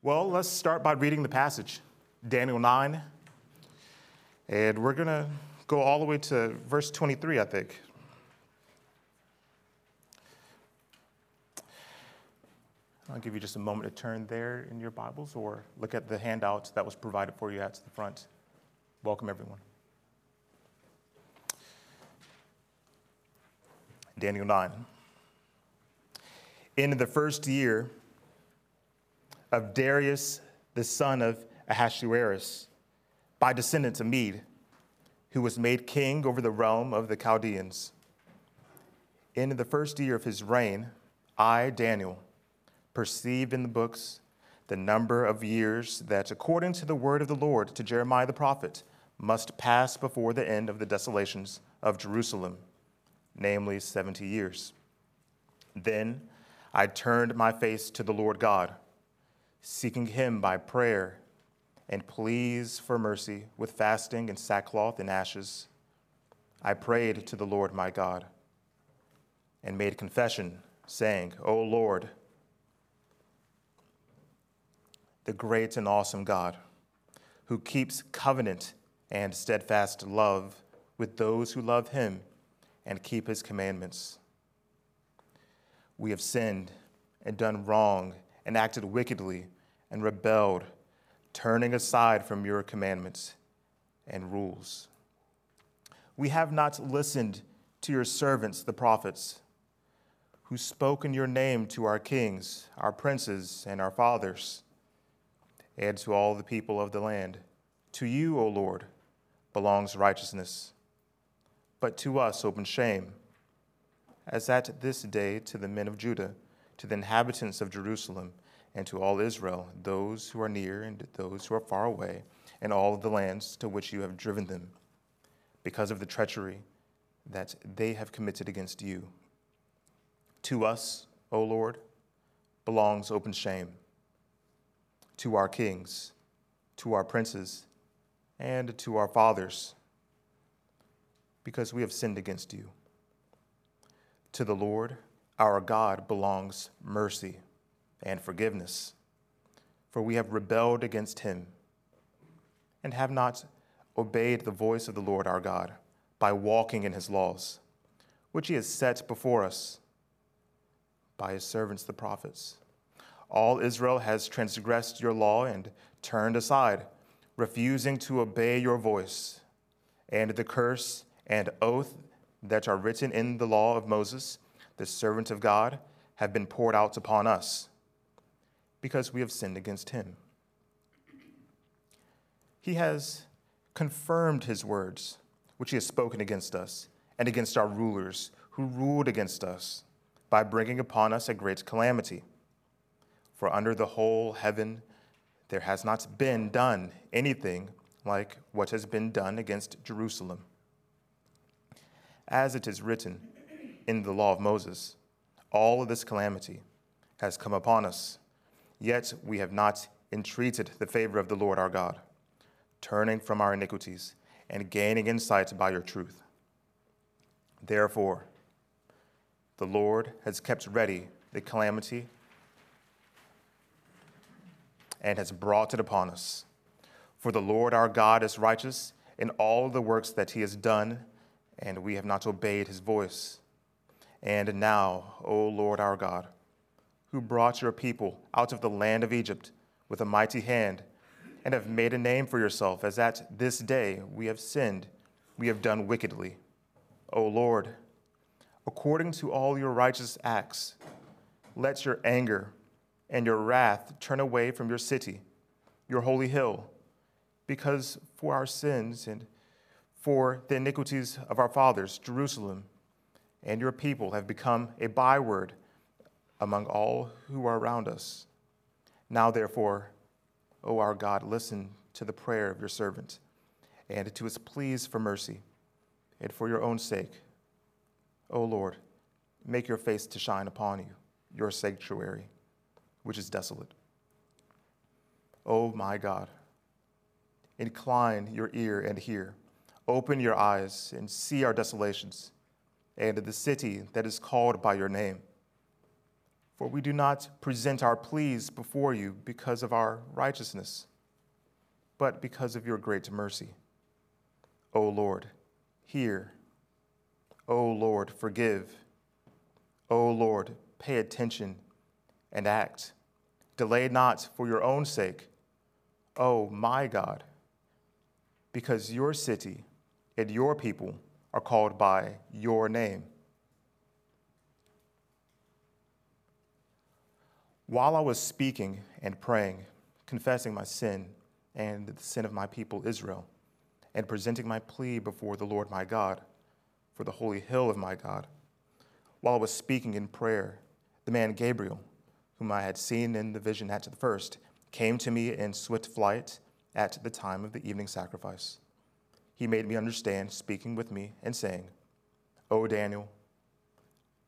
Well, let's start by reading the passage, Daniel 9. And we're going to go all the way to verse 23, I think. I'll give you just a moment to turn there in your Bibles or look at the handout that was provided for you at the front. Welcome, everyone. Daniel 9. In the first year of Darius, the son of Ahasuerus, by descendants of Mede, who was made king over the realm of the Chaldeans. In the first year of his reign, I, Daniel, perceived in the books the number of years that, according to the word of the Lord to Jeremiah the prophet, must pass before the end of the desolations of Jerusalem, namely 70 years. Then I turned my face to the Lord God, seeking him by prayer and pleas for mercy with fasting and sackcloth and ashes. I prayed to the Lord my God and made confession, saying, O Lord, the great and awesome God, who keeps covenant and steadfast love with those who love him and keep his commandments. We have sinned and done wrong and acted wickedly and rebelled turning aside from your commandments and rules. We have not listened to your servants, the prophets, who spoke in your name to our kings, our princes, and our fathers, and to all the people of the land. To you, O Lord, belongs righteousness, but to us open shame, as at this day to the men of Judah, to the inhabitants of Jerusalem and to all Israel, those who are near and those who are far away, and all the lands to which you have driven them, because of the treachery that they have committed against you. To us, O Lord, belongs open shame, to our kings, to our princes, and to our fathers, because we have sinned against you. To the Lord, our God, belongs mercy and forgiveness. For we have rebelled against him and have not obeyed the voice of the Lord our God by walking in his laws, which he has set before us by his servants the prophets. All Israel has transgressed your law and turned aside, refusing to obey your voice. And the curse and oath that are written in the law of Moses, the servant of God, have been poured out upon us because we have sinned against him. He has confirmed his words, which he has spoken against us, and against our rulers who ruled against us, by bringing upon us a great calamity. For under the whole heaven there has not been done anything like what has been done against Jerusalem. As it is written in the law of Moses, all of this calamity has come upon us Yet we have not entreated the favor of the Lord our God, turning from our iniquities and gaining insight by your truth. Therefore, the Lord has kept ready the calamity and has brought it upon us. For the Lord our God is righteous in all the works that he has done, and we have not obeyed his voice. And now, O Lord our God, who brought your people out of the land of Egypt with a mighty hand, and have made a name for yourself, as at this day we have sinned, we have done wickedly. O Lord, according to all your righteous acts, let your anger and your wrath turn away from your city, your holy hill, because for our sins and for the iniquities of our fathers, Jerusalem and your people have become a byword among all who are around us. Now, therefore, O our God, listen to the prayer of your servant and to his pleas for mercy, and for your own sake, O Lord, make your face to shine upon you, your sanctuary, which is desolate. O my God, incline your ear and hear. Open your eyes and see our desolations and the city that is called by your name For we do not present our pleas before you because of our righteousness, but because of your great mercy. O Lord, hear. O Lord, forgive. O Lord, pay attention and act. Delay not for your own sake, O my God, because your city and your people are called by your name. While I was speaking and praying, confessing my sin and the sin of my people Israel, and presenting my plea before the Lord my God for the holy hill of my God, while I was speaking in prayer, the man Gabriel, whom I had seen in the vision at the first, came to me in swift flight at the time of the evening sacrifice. He made me understand, speaking with me and saying, O Daniel,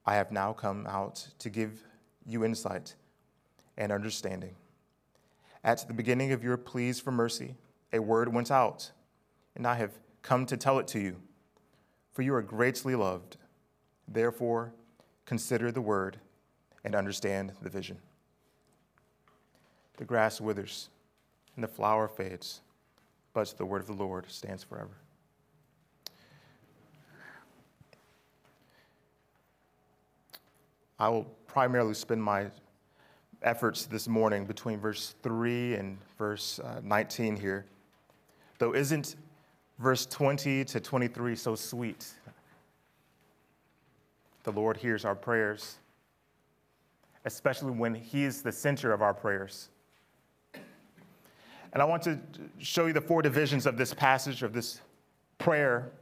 I have now come out to give you insight and understanding. At the beginning of your pleas for mercy, a word went out, and I have come to tell it to you. For you are greatly loved. Therefore, consider the word and understand the vision. The grass withers and the flower fades, but the word of the Lord stands forever. I will primarily spend my efforts this morning between verse 3 and verse uh, 19 here. Though, isn't verse 20 to 23 so sweet? The Lord hears our prayers, especially when He is the center of our prayers. And I want to show you the four divisions of this passage, of this prayer.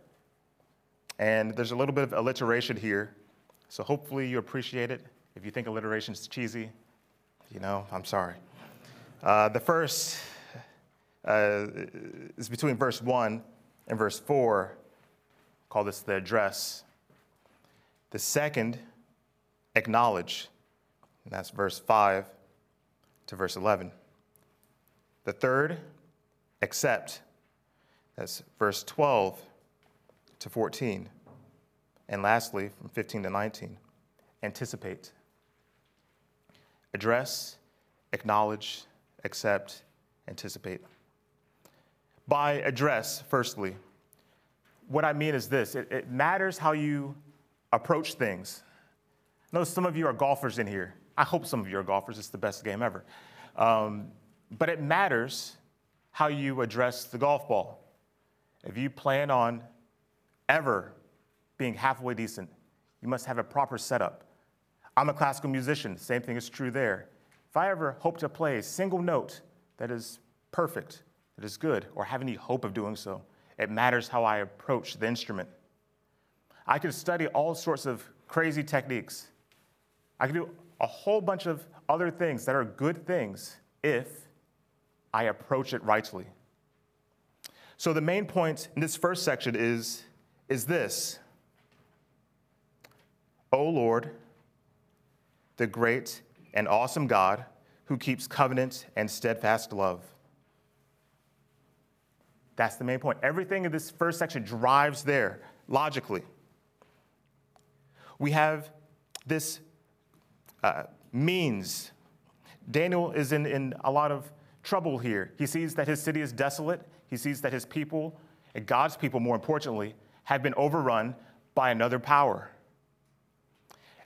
And there's a little bit of alliteration here. So hopefully you appreciate it. If you think alliteration is cheesy, you know, I'm sorry. Uh, the first uh, is between verse 1 and verse 4. Call this the address. The second, acknowledge, and that's verse 5 to verse 11. The third, accept, that's verse 12 to 14. And lastly, from 15 to 19, anticipate address, acknowledge, accept, anticipate. By address, firstly, what I mean is this it, it matters how you approach things. I know some of you are golfers in here. I hope some of you are golfers. It's the best game ever. Um, but it matters how you address the golf ball. If you plan on ever being halfway decent, you must have a proper setup. I'm a classical musician, same thing is true there. If I ever hope to play a single note that is perfect, that is good, or have any hope of doing so, it matters how I approach the instrument. I can study all sorts of crazy techniques. I can do a whole bunch of other things that are good things if I approach it rightly. So the main point in this first section is, is this. O Lord, the great and awesome God who keeps covenant and steadfast love. That's the main point. Everything in this first section drives there logically. We have this uh, means. Daniel is in, in a lot of trouble here. He sees that his city is desolate, he sees that his people, and God's people more importantly, have been overrun by another power.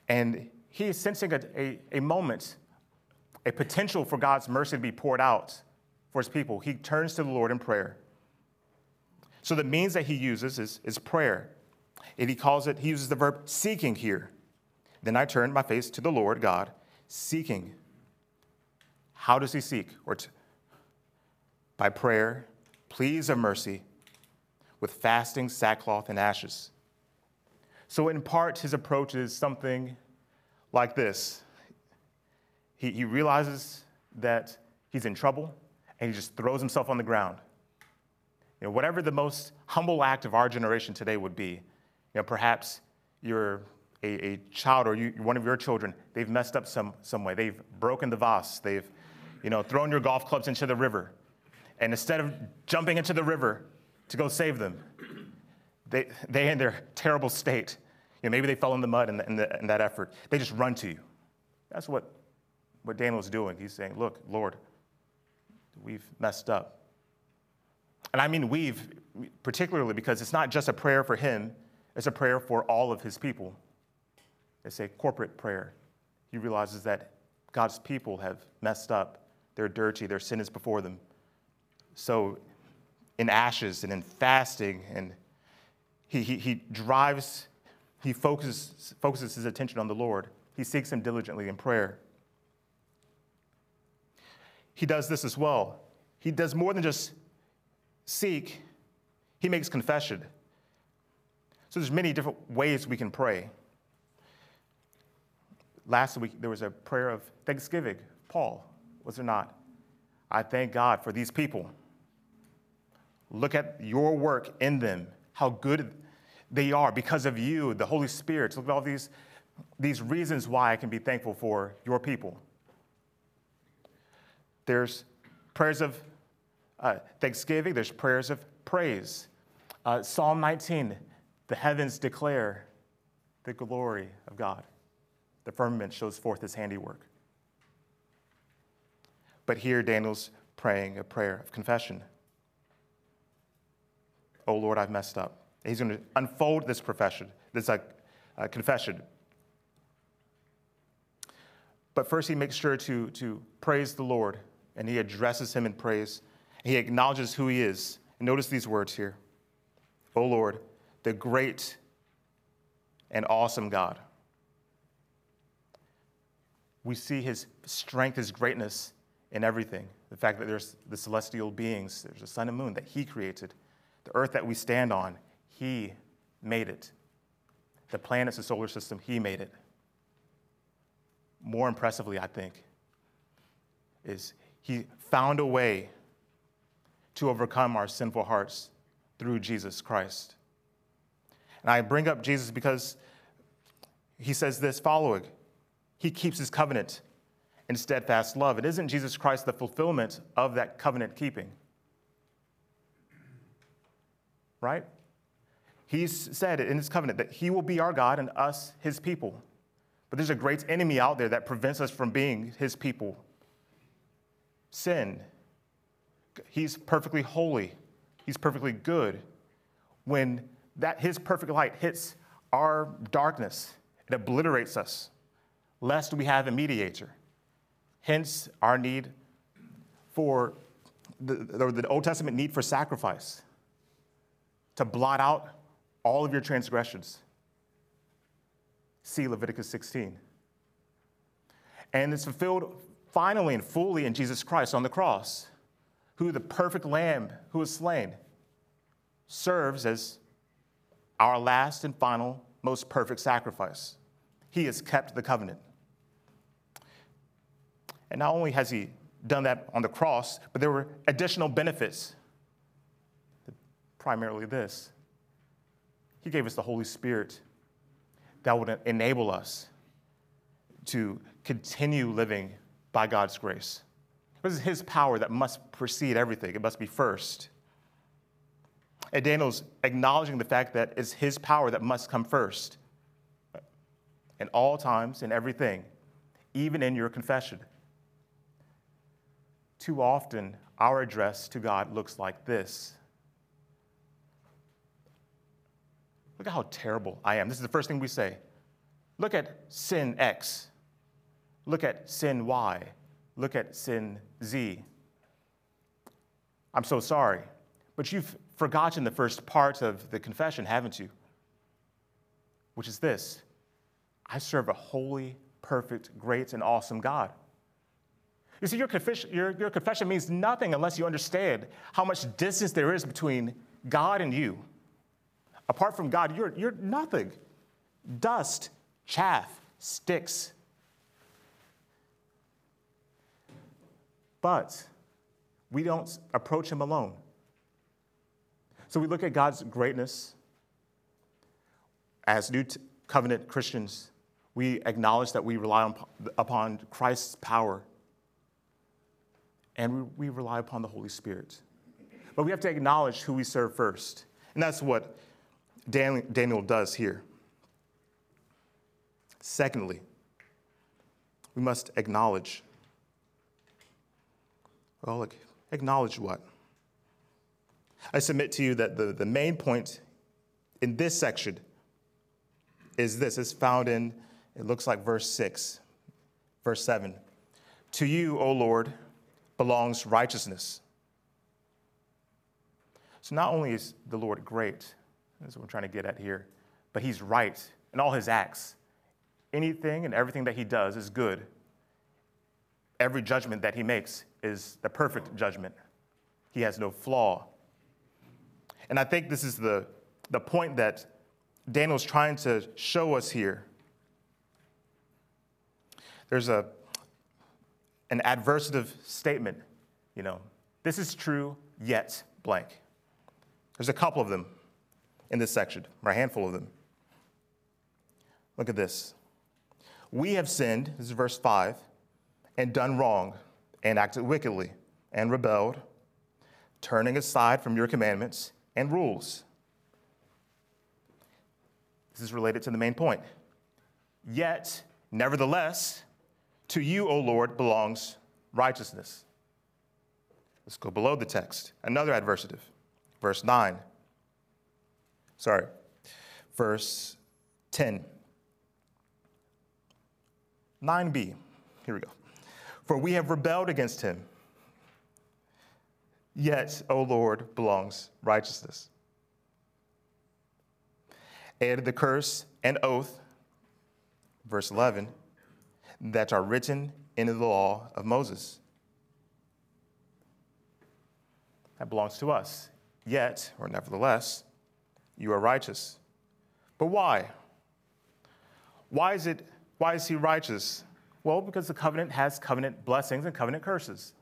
And he is sensing a, a, a moment, a potential for God's mercy to be poured out for his people. He turns to the Lord in prayer. So the means that he uses is, is prayer. And he calls it, he uses the verb seeking here. Then I turned my face to the Lord God, seeking. How does he seek? Or by prayer, pleas of mercy, with fasting, sackcloth, and ashes. So, in part, his approach is something like this he, he realizes that he's in trouble and he just throws himself on the ground. You know, whatever the most humble act of our generation today would be, you know, perhaps you're a, a child or you, one of your children, they've messed up some, some way. They've broken the vase. They've, you know, thrown your golf clubs into the river. And instead of jumping into the river to go save them, they, they in their terrible state, you know, maybe they fell in the mud in, the, in, the, in that effort. They just run to you. That's what what Daniel is doing. He's saying, Look, Lord, we've messed up. And I mean we've, particularly because it's not just a prayer for him, it's a prayer for all of his people. It's a corporate prayer. He realizes that God's people have messed up. They're dirty, their sin is before them. So, in ashes and in fasting, and he, he, he drives, he focuses, focuses his attention on the Lord. He seeks him diligently in prayer. He does this as well. He does more than just seek, he makes confession. So there's many different ways we can pray. Last week there was a prayer of thanksgiving. Paul, was there not? I thank God for these people. Look at your work in them, how good they are because of you, the Holy Spirit. Look at all these, these reasons why I can be thankful for your people. There's prayers of uh, thanksgiving, there's prayers of praise. Uh, Psalm 19, the heavens declare the glory of God. The firmament shows forth his handiwork. But here, Daniel's praying a prayer of confession. Oh Lord, I've messed up. He's going to unfold this profession, this uh, uh, confession. But first, he makes sure to, to praise the Lord, and he addresses him in praise. He acknowledges who he is. And notice these words here O Lord, the great and awesome God. We see his strength, his greatness in everything. The fact that there's the celestial beings, there's the sun and moon that he created, the earth that we stand on, he made it. The planets, the solar system, he made it. More impressively, I think, is he found a way to overcome our sinful hearts through Jesus Christ. And I bring up Jesus because he says this following He keeps his covenant in steadfast love. And isn't Jesus Christ the fulfillment of that covenant keeping? Right? He's said in his covenant that he will be our God and us his people. But there's a great enemy out there that prevents us from being his people sin. He's perfectly holy, he's perfectly good. When that his perfect light hits our darkness, it obliterates us, lest we have a mediator. Hence, our need for the, the Old Testament need for sacrifice to blot out all of your transgressions. See Leviticus 16. And it's fulfilled finally and fully in Jesus Christ on the cross, who the perfect lamb who was slain serves as our last and final, most perfect sacrifice. He has kept the covenant. And not only has he done that on the cross, but there were additional benefits. Primarily this He gave us the Holy Spirit that would enable us to continue living by God's grace. This is His power that must precede everything, it must be first. And Daniel's acknowledging the fact that it's his power that must come first. In all times, in everything, even in your confession. Too often, our address to God looks like this Look at how terrible I am. This is the first thing we say. Look at sin X. Look at sin Y. Look at sin Z. I'm so sorry. But you've forgotten the first part of the confession, haven't you? Which is this I serve a holy, perfect, great, and awesome God. You see, your confession, your, your confession means nothing unless you understand how much distance there is between God and you. Apart from God, you're, you're nothing. Dust, chaff, sticks. But we don't approach Him alone. So we look at God's greatness. As New Covenant Christians, we acknowledge that we rely on, upon Christ's power and we, we rely upon the Holy Spirit. But we have to acknowledge who we serve first. And that's what Daniel does here. Secondly, we must acknowledge Well, acknowledge what? I submit to you that the, the main point in this section is this. It's found in, it looks like verse 6, verse 7. To you, O Lord, belongs righteousness. So not only is the Lord great, that's what we're trying to get at here, but he's right in all his acts. Anything and everything that he does is good. Every judgment that he makes is the perfect judgment. He has no flaw. And I think this is the, the point that Daniel's trying to show us here. There's a, an adversative statement, you know, this is true, yet blank. There's a couple of them in this section, or a handful of them. Look at this. We have sinned, this is verse 5, and done wrong, and acted wickedly, and rebelled, turning aside from your commandments and rules. This is related to the main point. Yet, nevertheless, to you, O Lord, belongs righteousness. Let's go below the text. Another adversative. Verse 9. Sorry. Verse 10. 9b. Here we go. For we have rebelled against him. Yet, O Lord, belongs righteousness. And the curse and oath, verse 11, that are written in the law of Moses. That belongs to us. Yet, or nevertheless, you are righteous. But why? Why is it why is he righteous? Well, because the covenant has covenant blessings and covenant curses.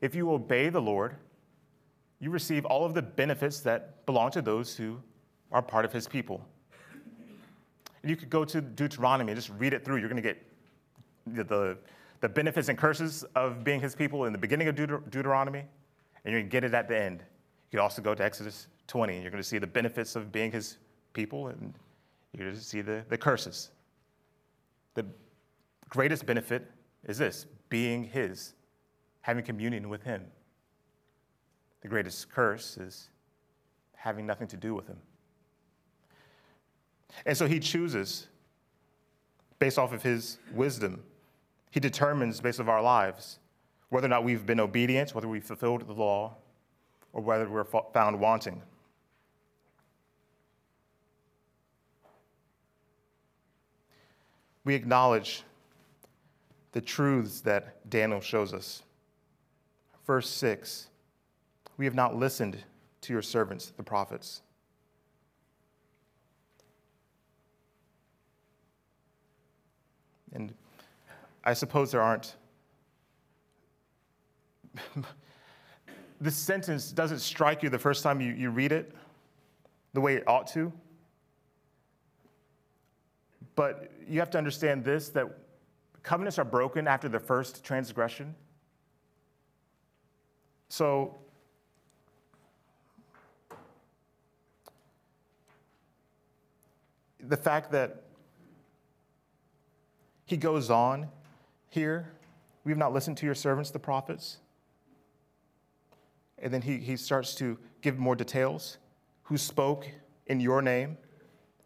If you obey the Lord, you receive all of the benefits that belong to those who are part of his people. And you could go to Deuteronomy and just read it through. You're going to get the, the, the, benefits and curses of being his people in the beginning of Deut- Deuteronomy, and you're going to get it at the end. You could also go to Exodus 20, and you're going to see the benefits of being his people, and you're going to see the, the curses. The greatest benefit is this being his, having communion with him. The greatest curse is having nothing to do with him. And so he chooses, based off of his wisdom, he determines, based off our lives, whether or not we've been obedient, whether we've fulfilled the law, or whether we're found wanting. We acknowledge the truths that Daniel shows us. Verse 6 We have not listened to your servants, the prophets. And I suppose there aren't. this sentence doesn't strike you the first time you, you read it the way it ought to. But you have to understand this that covenants are broken after the first transgression. So, the fact that he goes on here, we have not listened to your servants, the prophets. And then he, he starts to give more details. Who spoke in your name?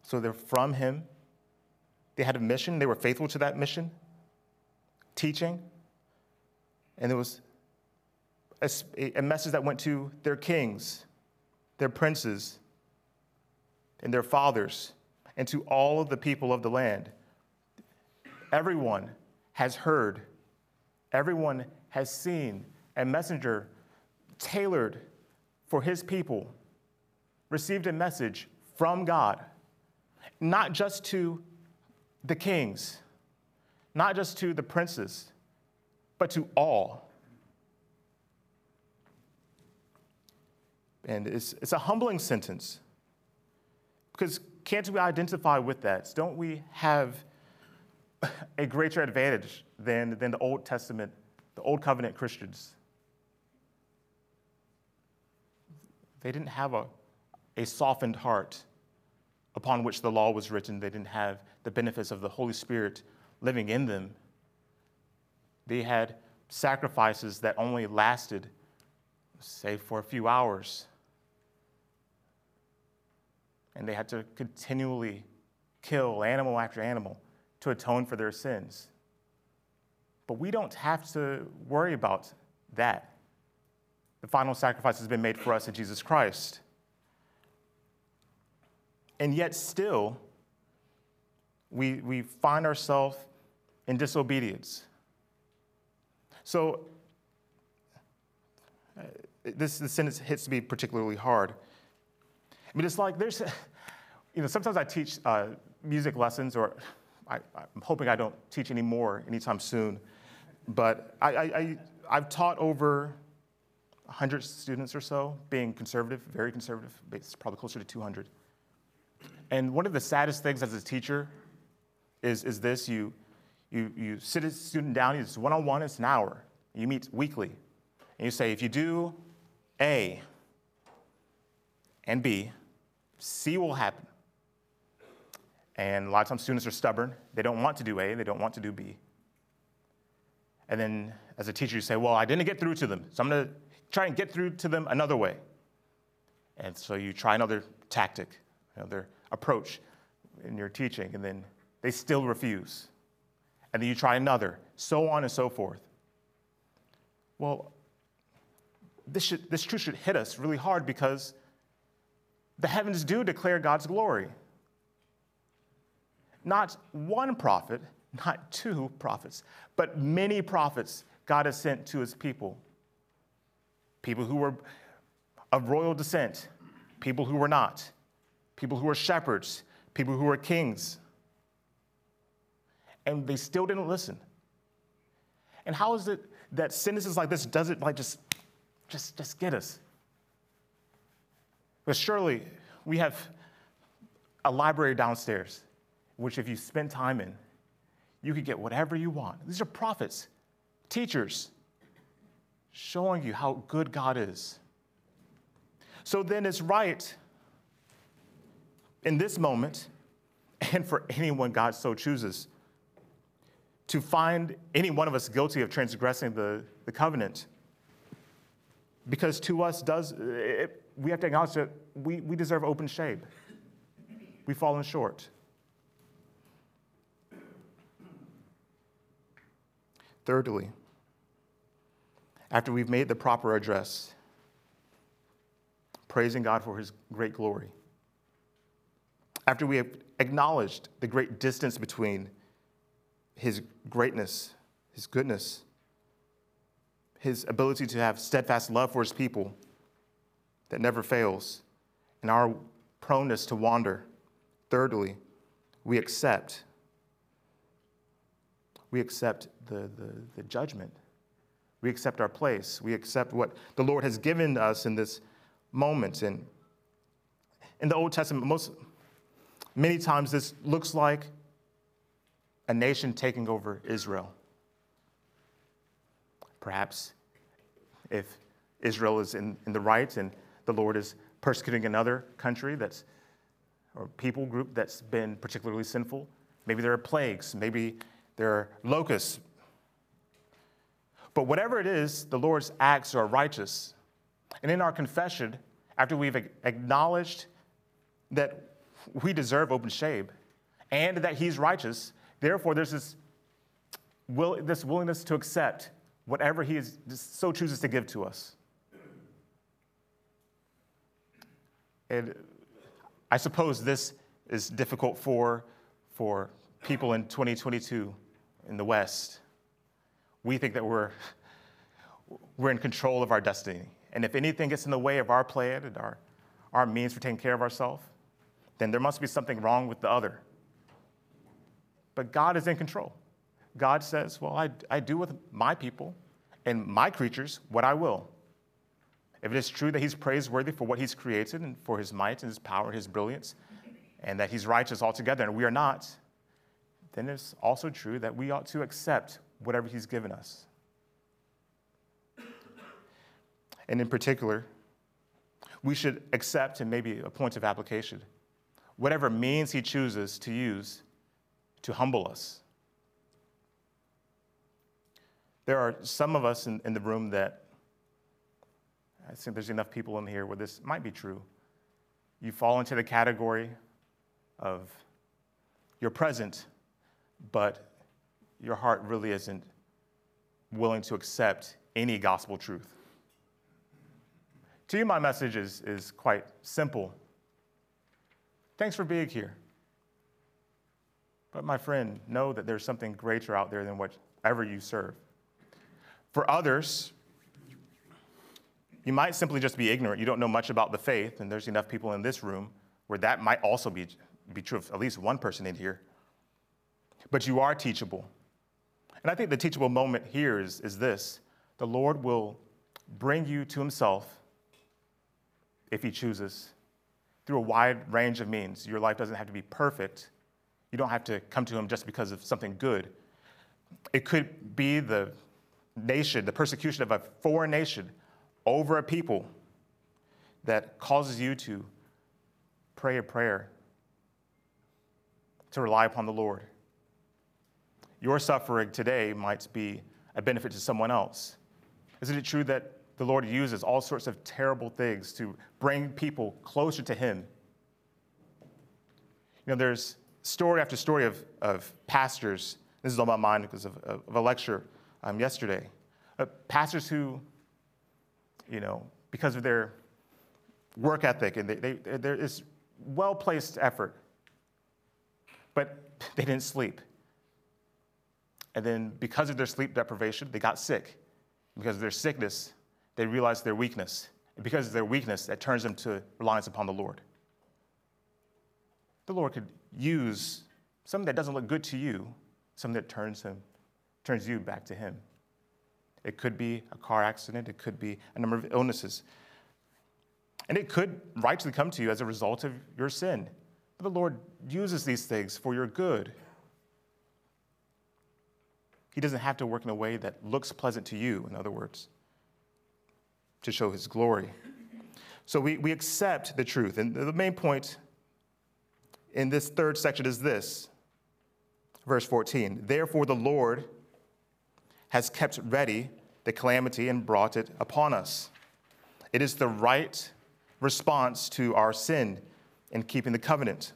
So they're from him. They had a mission, they were faithful to that mission, teaching. And there was a, a message that went to their kings, their princes, and their fathers, and to all of the people of the land. Everyone has heard, everyone has seen a messenger tailored for his people received a message from God, not just to the kings, not just to the princes, but to all. And it's, it's a humbling sentence because can't we identify with that? Don't we have a greater advantage than, than the Old Testament, the Old Covenant Christians? They didn't have a, a softened heart upon which the law was written. They didn't have the benefits of the Holy Spirit living in them. They had sacrifices that only lasted say for a few hours. And they had to continually kill animal after animal to atone for their sins. But we don't have to worry about that. The final sacrifice has been made for us in Jesus Christ. And yet, still, we, we find ourselves in disobedience. So, uh, this, this sentence hits me particularly hard. I mean, it's like there's, you know, sometimes I teach uh, music lessons, or I, am hoping I don't teach any more anytime soon. But I, I, I, have taught over 100 students or so, being conservative, very conservative, it's probably closer to 200. And one of the saddest things as a teacher is, is this you, you, you sit a student down, it's one on one, it's an hour. You meet weekly. And you say, if you do A and B, C will happen. And a lot of times students are stubborn. They don't want to do A, they don't want to do B. And then as a teacher, you say, Well, I didn't get through to them, so I'm going to try and get through to them another way. And so you try another tactic, another approach in your teaching, and then they still refuse. And then you try another, so on and so forth. Well, this, should, this truth should hit us really hard because the heavens do declare God's glory. Not one prophet, not two prophets, but many prophets God has sent to his people. People who were of royal descent, people who were not, people who were shepherds, people who were kings. And they still didn't listen. And how is it that sentences like this doesn't like just, just, just get us? But surely we have a library downstairs, which if you spend time in, you could get whatever you want. These are prophets, teachers, showing you how good God is. So then it's right in this moment, and for anyone God so chooses, to find any one of us guilty of transgressing the, the covenant. Because to us does it, we have to acknowledge that we, we deserve open shame. We've fallen short. Thirdly, after we've made the proper address, praising God for his great glory, after we have acknowledged the great distance between his greatness, his goodness, his ability to have steadfast love for his people that never fails, and our proneness to wander, thirdly, we accept we accept the, the, the judgment. We accept our place. We accept what the Lord has given us in this moment. And in the Old Testament, most many times this looks like a nation taking over Israel. Perhaps if Israel is in, in the right and the Lord is persecuting another country that's or people group that's been particularly sinful, maybe there are plagues, maybe there are locusts. But whatever it is, the Lord's acts are righteous. And in our confession, after we've acknowledged that we deserve open shame and that He's righteous, therefore there's this, will, this willingness to accept whatever He is, so chooses to give to us. And I suppose this is difficult for, for people in 2022 in the West, we think that we're, we're in control of our destiny. And if anything gets in the way of our plan and our, our means for taking care of ourselves, then there must be something wrong with the other. But God is in control. God says, Well, I, I do with my people and my creatures what I will. If it is true that He's praiseworthy for what He's created and for His might and His power and His brilliance, and that He's righteous altogether, and we are not, then it's also true that we ought to accept whatever He's given us. And in particular, we should accept, and maybe a point of application, whatever means He chooses to use to humble us. There are some of us in, in the room that I think there's enough people in here where this might be true. You fall into the category of you're present, but your heart really isn't willing to accept any gospel truth. To you, my message is, is quite simple. Thanks for being here. But, my friend, know that there's something greater out there than whatever you serve. For others, you might simply just be ignorant. You don't know much about the faith, and there's enough people in this room where that might also be, be true of at least one person in here. But you are teachable. And I think the teachable moment here is, is this the Lord will bring you to Himself if He chooses through a wide range of means. Your life doesn't have to be perfect. You don't have to come to Him just because of something good. It could be the nation, the persecution of a foreign nation over a people that causes you to pray a prayer, to rely upon the Lord. Your suffering today might be a benefit to someone else. Isn't it true that the Lord uses all sorts of terrible things to bring people closer to Him? You know, there's story after story of, of pastors. This is on my mind because of, of a lecture um, yesterday. Uh, pastors who you know, because of their work ethic and they, they, there is well placed effort. But they didn't sleep. And then, because of their sleep deprivation, they got sick. Because of their sickness, they realized their weakness. And because of their weakness, that turns them to reliance upon the Lord. The Lord could use something that doesn't look good to you, something that turns him, turns you back to Him. It could be a car accident, it could be a number of illnesses. And it could rightly come to you as a result of your sin. But the Lord uses these things for your good. He doesn't have to work in a way that looks pleasant to you, in other words, to show his glory. So we, we accept the truth. And the main point in this third section is this verse 14. Therefore, the Lord has kept ready the calamity and brought it upon us. It is the right response to our sin in keeping the covenant.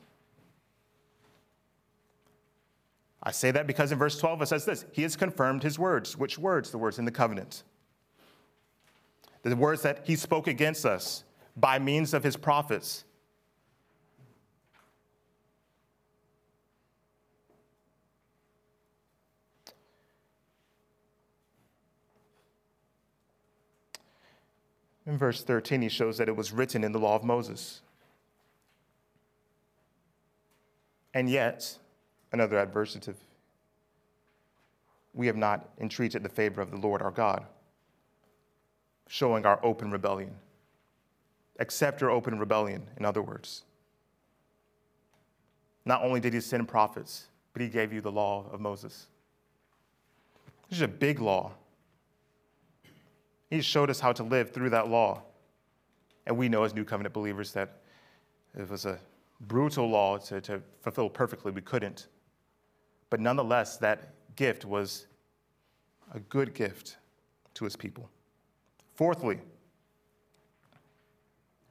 I say that because in verse 12 it says this He has confirmed his words. Which words? The words in the covenant. The words that he spoke against us by means of his prophets In verse 13, he shows that it was written in the law of Moses. And yet, another adversative, we have not entreated the favor of the Lord our God, showing our open rebellion. Accept your open rebellion, in other words. Not only did he send prophets, but he gave you the law of Moses. This is a big law. He showed us how to live through that law. And we know as New Covenant believers that it was a brutal law to, to fulfill perfectly. We couldn't. But nonetheless, that gift was a good gift to his people. Fourthly,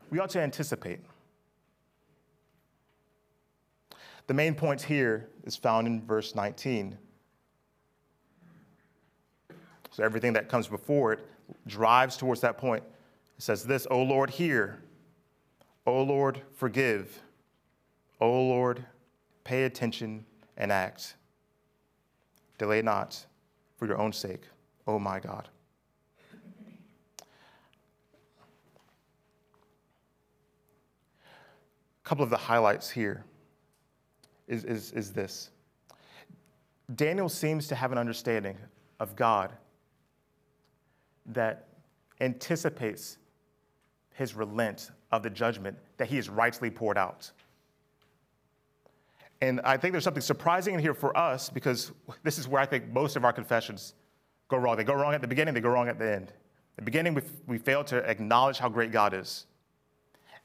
we ought to anticipate. The main point here is found in verse 19. So everything that comes before it drives towards that point. It says this, O Lord, hear. O Lord, forgive. O Lord, pay attention and act. Delay not for your own sake, O my God. A couple of the highlights here is, is, is this Daniel seems to have an understanding of God that anticipates his relent of the judgment that he has rightly poured out. And I think there's something surprising in here for us because this is where I think most of our confessions go wrong. They go wrong at the beginning, they go wrong at the end. At the beginning, we, we fail to acknowledge how great God is.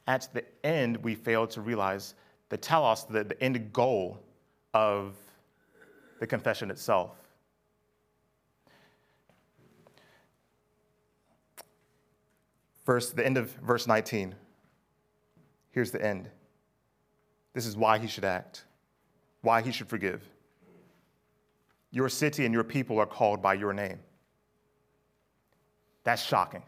At the end, we fail to realize the telos, the, the end goal of the confession itself. Verse, the end of verse 19. Here's the end. This is why he should act, why he should forgive. Your city and your people are called by your name. That's shocking.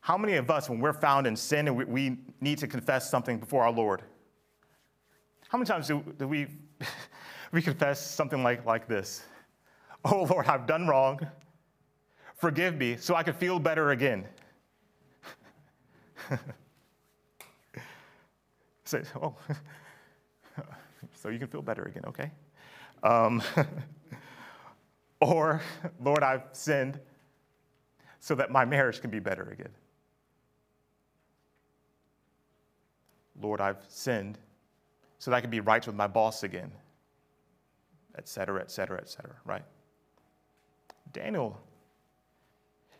How many of us, when we're found in sin and we, we need to confess something before our Lord, how many times do, do we, we confess something like, like this? Oh Lord, I've done wrong. Forgive me so I can feel better again. Say, oh, so you can feel better again, okay? Um, or, Lord, I've sinned so that my marriage can be better again. Lord, I've sinned so that I can be right with my boss again, et cetera, et cetera, et cetera, right? Daniel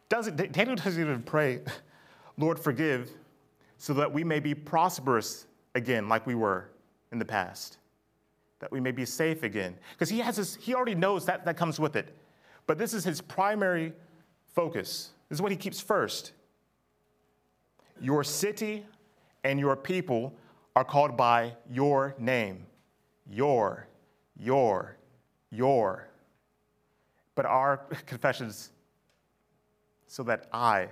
doesn't, Daniel doesn't even pray, Lord, forgive, so that we may be prosperous again like we were in the past, that we may be safe again. Because he has this, he already knows that that comes with it. But this is his primary focus. This is what he keeps first. Your city and your people are called by your name. Your, your, your. But our confessions, so that I,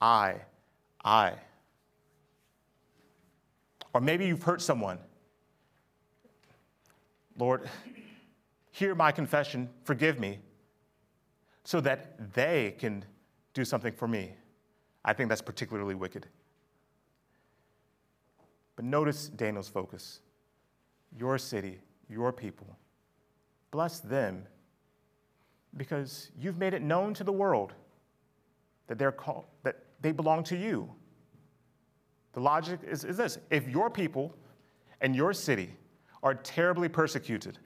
I, I. Or maybe you've hurt someone. Lord, hear my confession, forgive me, so that they can do something for me. I think that's particularly wicked. But notice Daniel's focus your city, your people. Bless them because you've made it known to the world that, they're called, that they belong to you. The logic is, is this if your people and your city are terribly persecuted,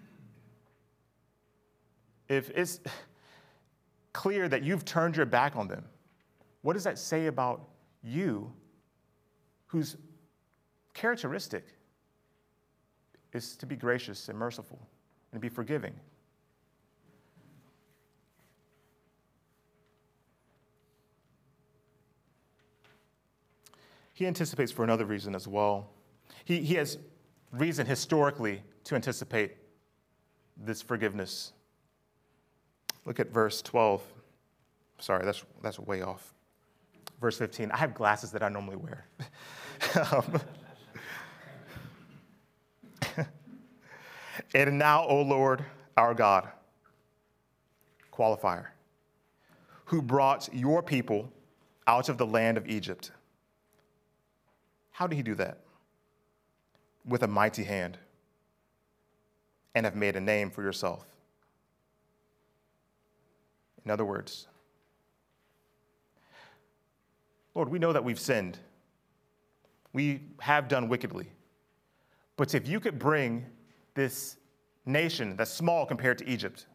if it's clear that you've turned your back on them, what does that say about you, whose characteristic is to be gracious and merciful and be forgiving? He anticipates for another reason as well. He, he has reason historically to anticipate this forgiveness. Look at verse 12. Sorry, that's, that's way off. Verse 15. I have glasses that I normally wear. um, and now, O Lord, our God, qualifier, who brought your people out of the land of Egypt how did he do that? With a mighty hand, and have made a name for yourself. In other words, Lord, we know that we've sinned. We have done wickedly. But if you could bring this nation that's small compared to Egypt,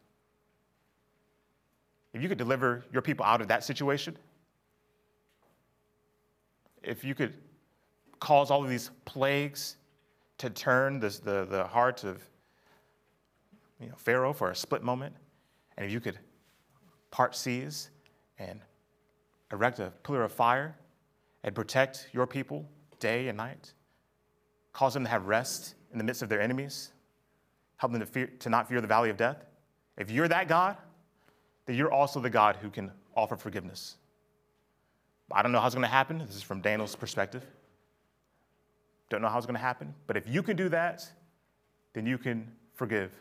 if you could deliver your people out of that situation, if you could cause all of these plagues to turn this, the, the heart of you know, Pharaoh for a split moment. And if you could part seas and erect a pillar of fire and protect your people day and night, cause them to have rest in the midst of their enemies, help them to, fear, to not fear the valley of death. If you're that God, then you're also the God who can offer forgiveness. I don't know how it's going to happen. This is from Daniel's perspective. Don't know how it's going to happen, but if you can do that, then you can forgive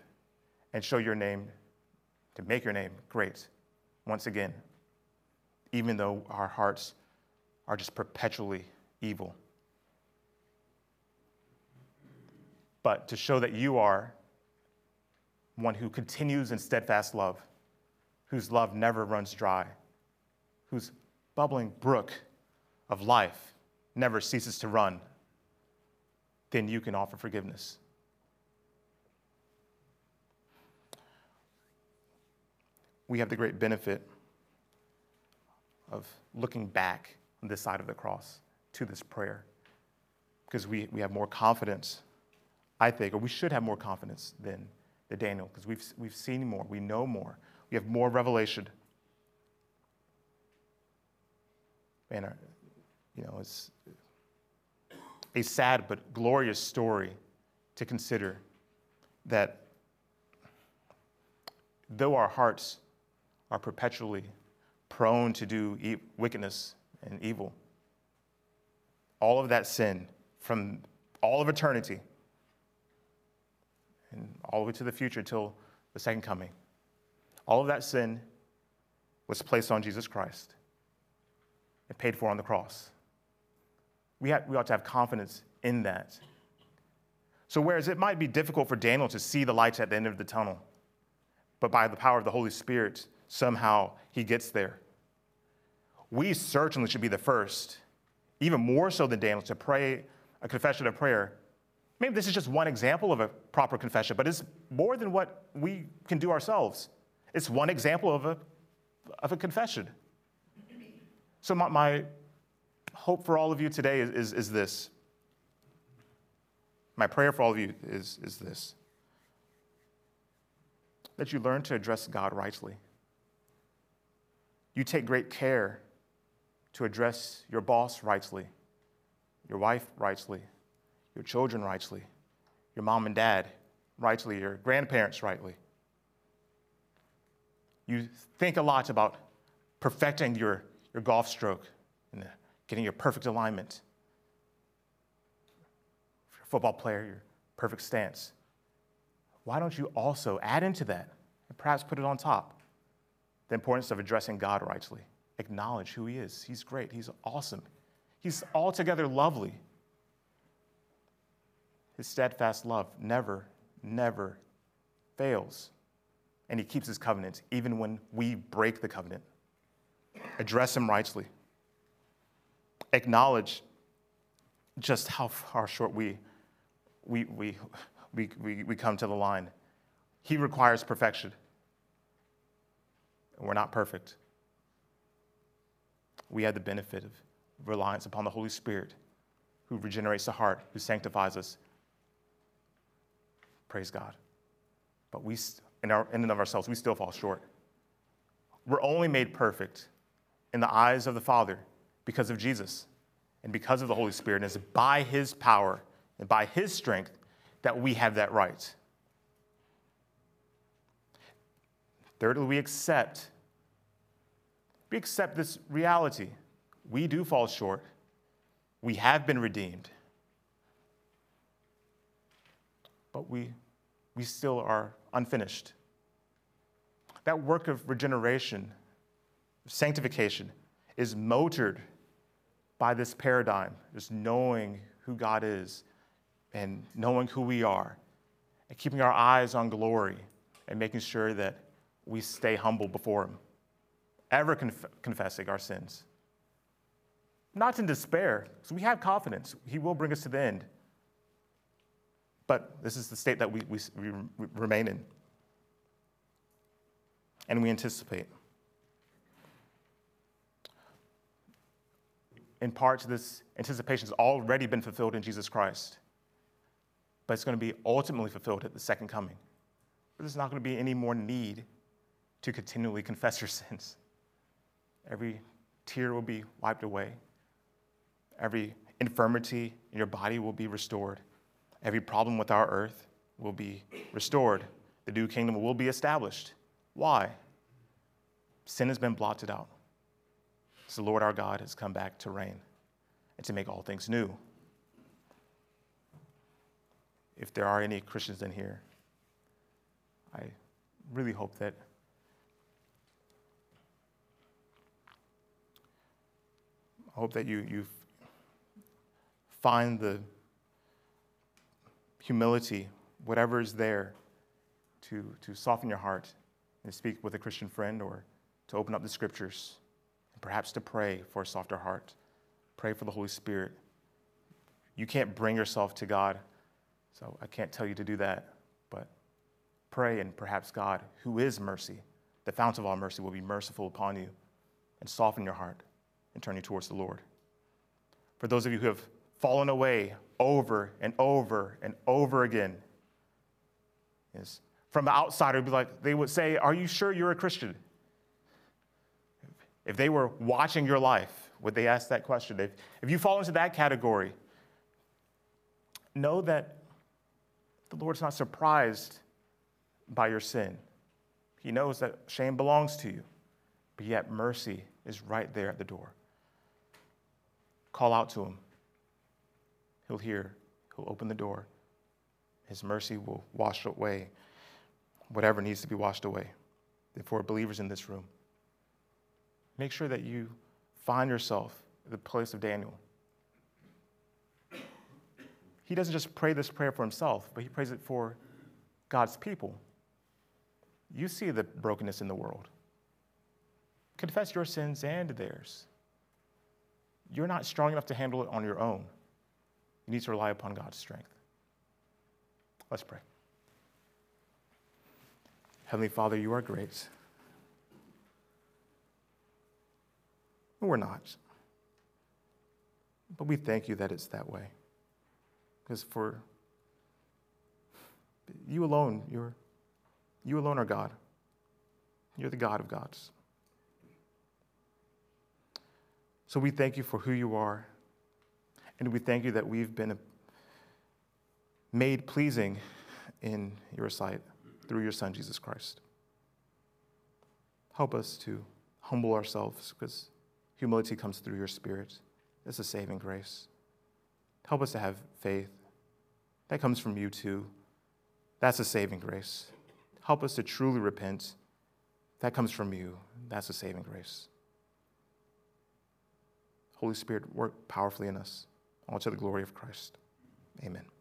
and show your name, to make your name great once again, even though our hearts are just perpetually evil. But to show that you are one who continues in steadfast love, whose love never runs dry, whose bubbling brook of life never ceases to run then you can offer forgiveness. We have the great benefit of looking back on this side of the cross to this prayer because we, we have more confidence, I think, or we should have more confidence than, than Daniel because we've, we've seen more, we know more, we have more revelation. man, uh, you know, it's a sad but glorious story to consider that though our hearts are perpetually prone to do e- wickedness and evil, all of that sin from all of eternity and all the way to the future till the second coming, all of that sin was placed on Jesus Christ and paid for on the cross. We, have, we ought to have confidence in that. So, whereas it might be difficult for Daniel to see the lights at the end of the tunnel, but by the power of the Holy Spirit, somehow he gets there. We certainly should be the first, even more so than Daniel, to pray a confession of prayer. Maybe this is just one example of a proper confession, but it's more than what we can do ourselves. It's one example of a, of a confession. So, my, my hope for all of you today is, is, is this. My prayer for all of you is, is this that you learn to address God rightly. You take great care to address your boss rightly, your wife rightly, your children rightly, your mom and dad rightly, your grandparents rightly. You think a lot about perfecting your, your golf stroke and getting your perfect alignment. If you're a football player, your perfect stance. Why don't you also add into that and perhaps put it on top the importance of addressing God rightly? Acknowledge who He is. He's great, He's awesome, He's altogether lovely. His steadfast love never, never fails. And He keeps His covenant even when we break the covenant. Address Him rightly acknowledge just how far short we, we, we, we, we, we come to the line. He requires perfection. And we're not perfect. We have the benefit of reliance upon the Holy Spirit who regenerates the heart, who sanctifies us. Praise God. But we, in, our, in and of ourselves, we still fall short. We're only made perfect in the eyes of the Father because of Jesus and because of the Holy Spirit. And it's by His power and by His strength that we have that right. Thirdly, we accept. We accept this reality. We do fall short. We have been redeemed. But we, we still are unfinished. That work of regeneration, sanctification, is motored by this paradigm, just knowing who God is and knowing who we are and keeping our eyes on glory and making sure that we stay humble before Him, ever conf- confessing our sins. Not in despair, so we have confidence. He will bring us to the end. But this is the state that we, we, we remain in. And we anticipate. In part, this anticipation has already been fulfilled in Jesus Christ, but it's going to be ultimately fulfilled at the second coming. There's not going to be any more need to continually confess your sins. Every tear will be wiped away. Every infirmity in your body will be restored. Every problem with our earth will be restored. The new kingdom will be established. Why? Sin has been blotted out. The Lord our God has come back to reign and to make all things new. If there are any Christians in here, I really hope that I hope that you, you find the humility, whatever is there, to, to soften your heart and speak with a Christian friend or to open up the scriptures perhaps to pray for a softer heart. Pray for the Holy Spirit. You can't bring yourself to God, so I can't tell you to do that. But pray, and perhaps God, who is mercy, the fount of all mercy, will be merciful upon you and soften your heart and turn you towards the Lord. For those of you who have fallen away over and over and over again, is from the outsider, be like, they would say, Are you sure you're a Christian? If they were watching your life, Would they ask that question? If, if you fall into that category, know that the Lord's not surprised by your sin. He knows that shame belongs to you, but yet mercy is right there at the door. Call out to him. He'll hear, he'll open the door. His mercy will wash away whatever needs to be washed away. For believers in this room, make sure that you find yourself the place of Daniel. He doesn't just pray this prayer for himself, but he prays it for God's people. You see the brokenness in the world. Confess your sins and theirs. You're not strong enough to handle it on your own. You need to rely upon God's strength. Let's pray. Heavenly Father, you are great. We're not. But we thank you that it's that way. Because for you alone, you're, you alone are God. You're the God of gods. So we thank you for who you are. And we thank you that we've been made pleasing in your sight through your Son, Jesus Christ. Help us to humble ourselves because humility comes through your Spirit. It's a saving grace. Help us to have faith. That comes from you too. That's a saving grace. Help us to truly repent. That comes from you. That's a saving grace. Holy Spirit, work powerfully in us, all to the glory of Christ. Amen.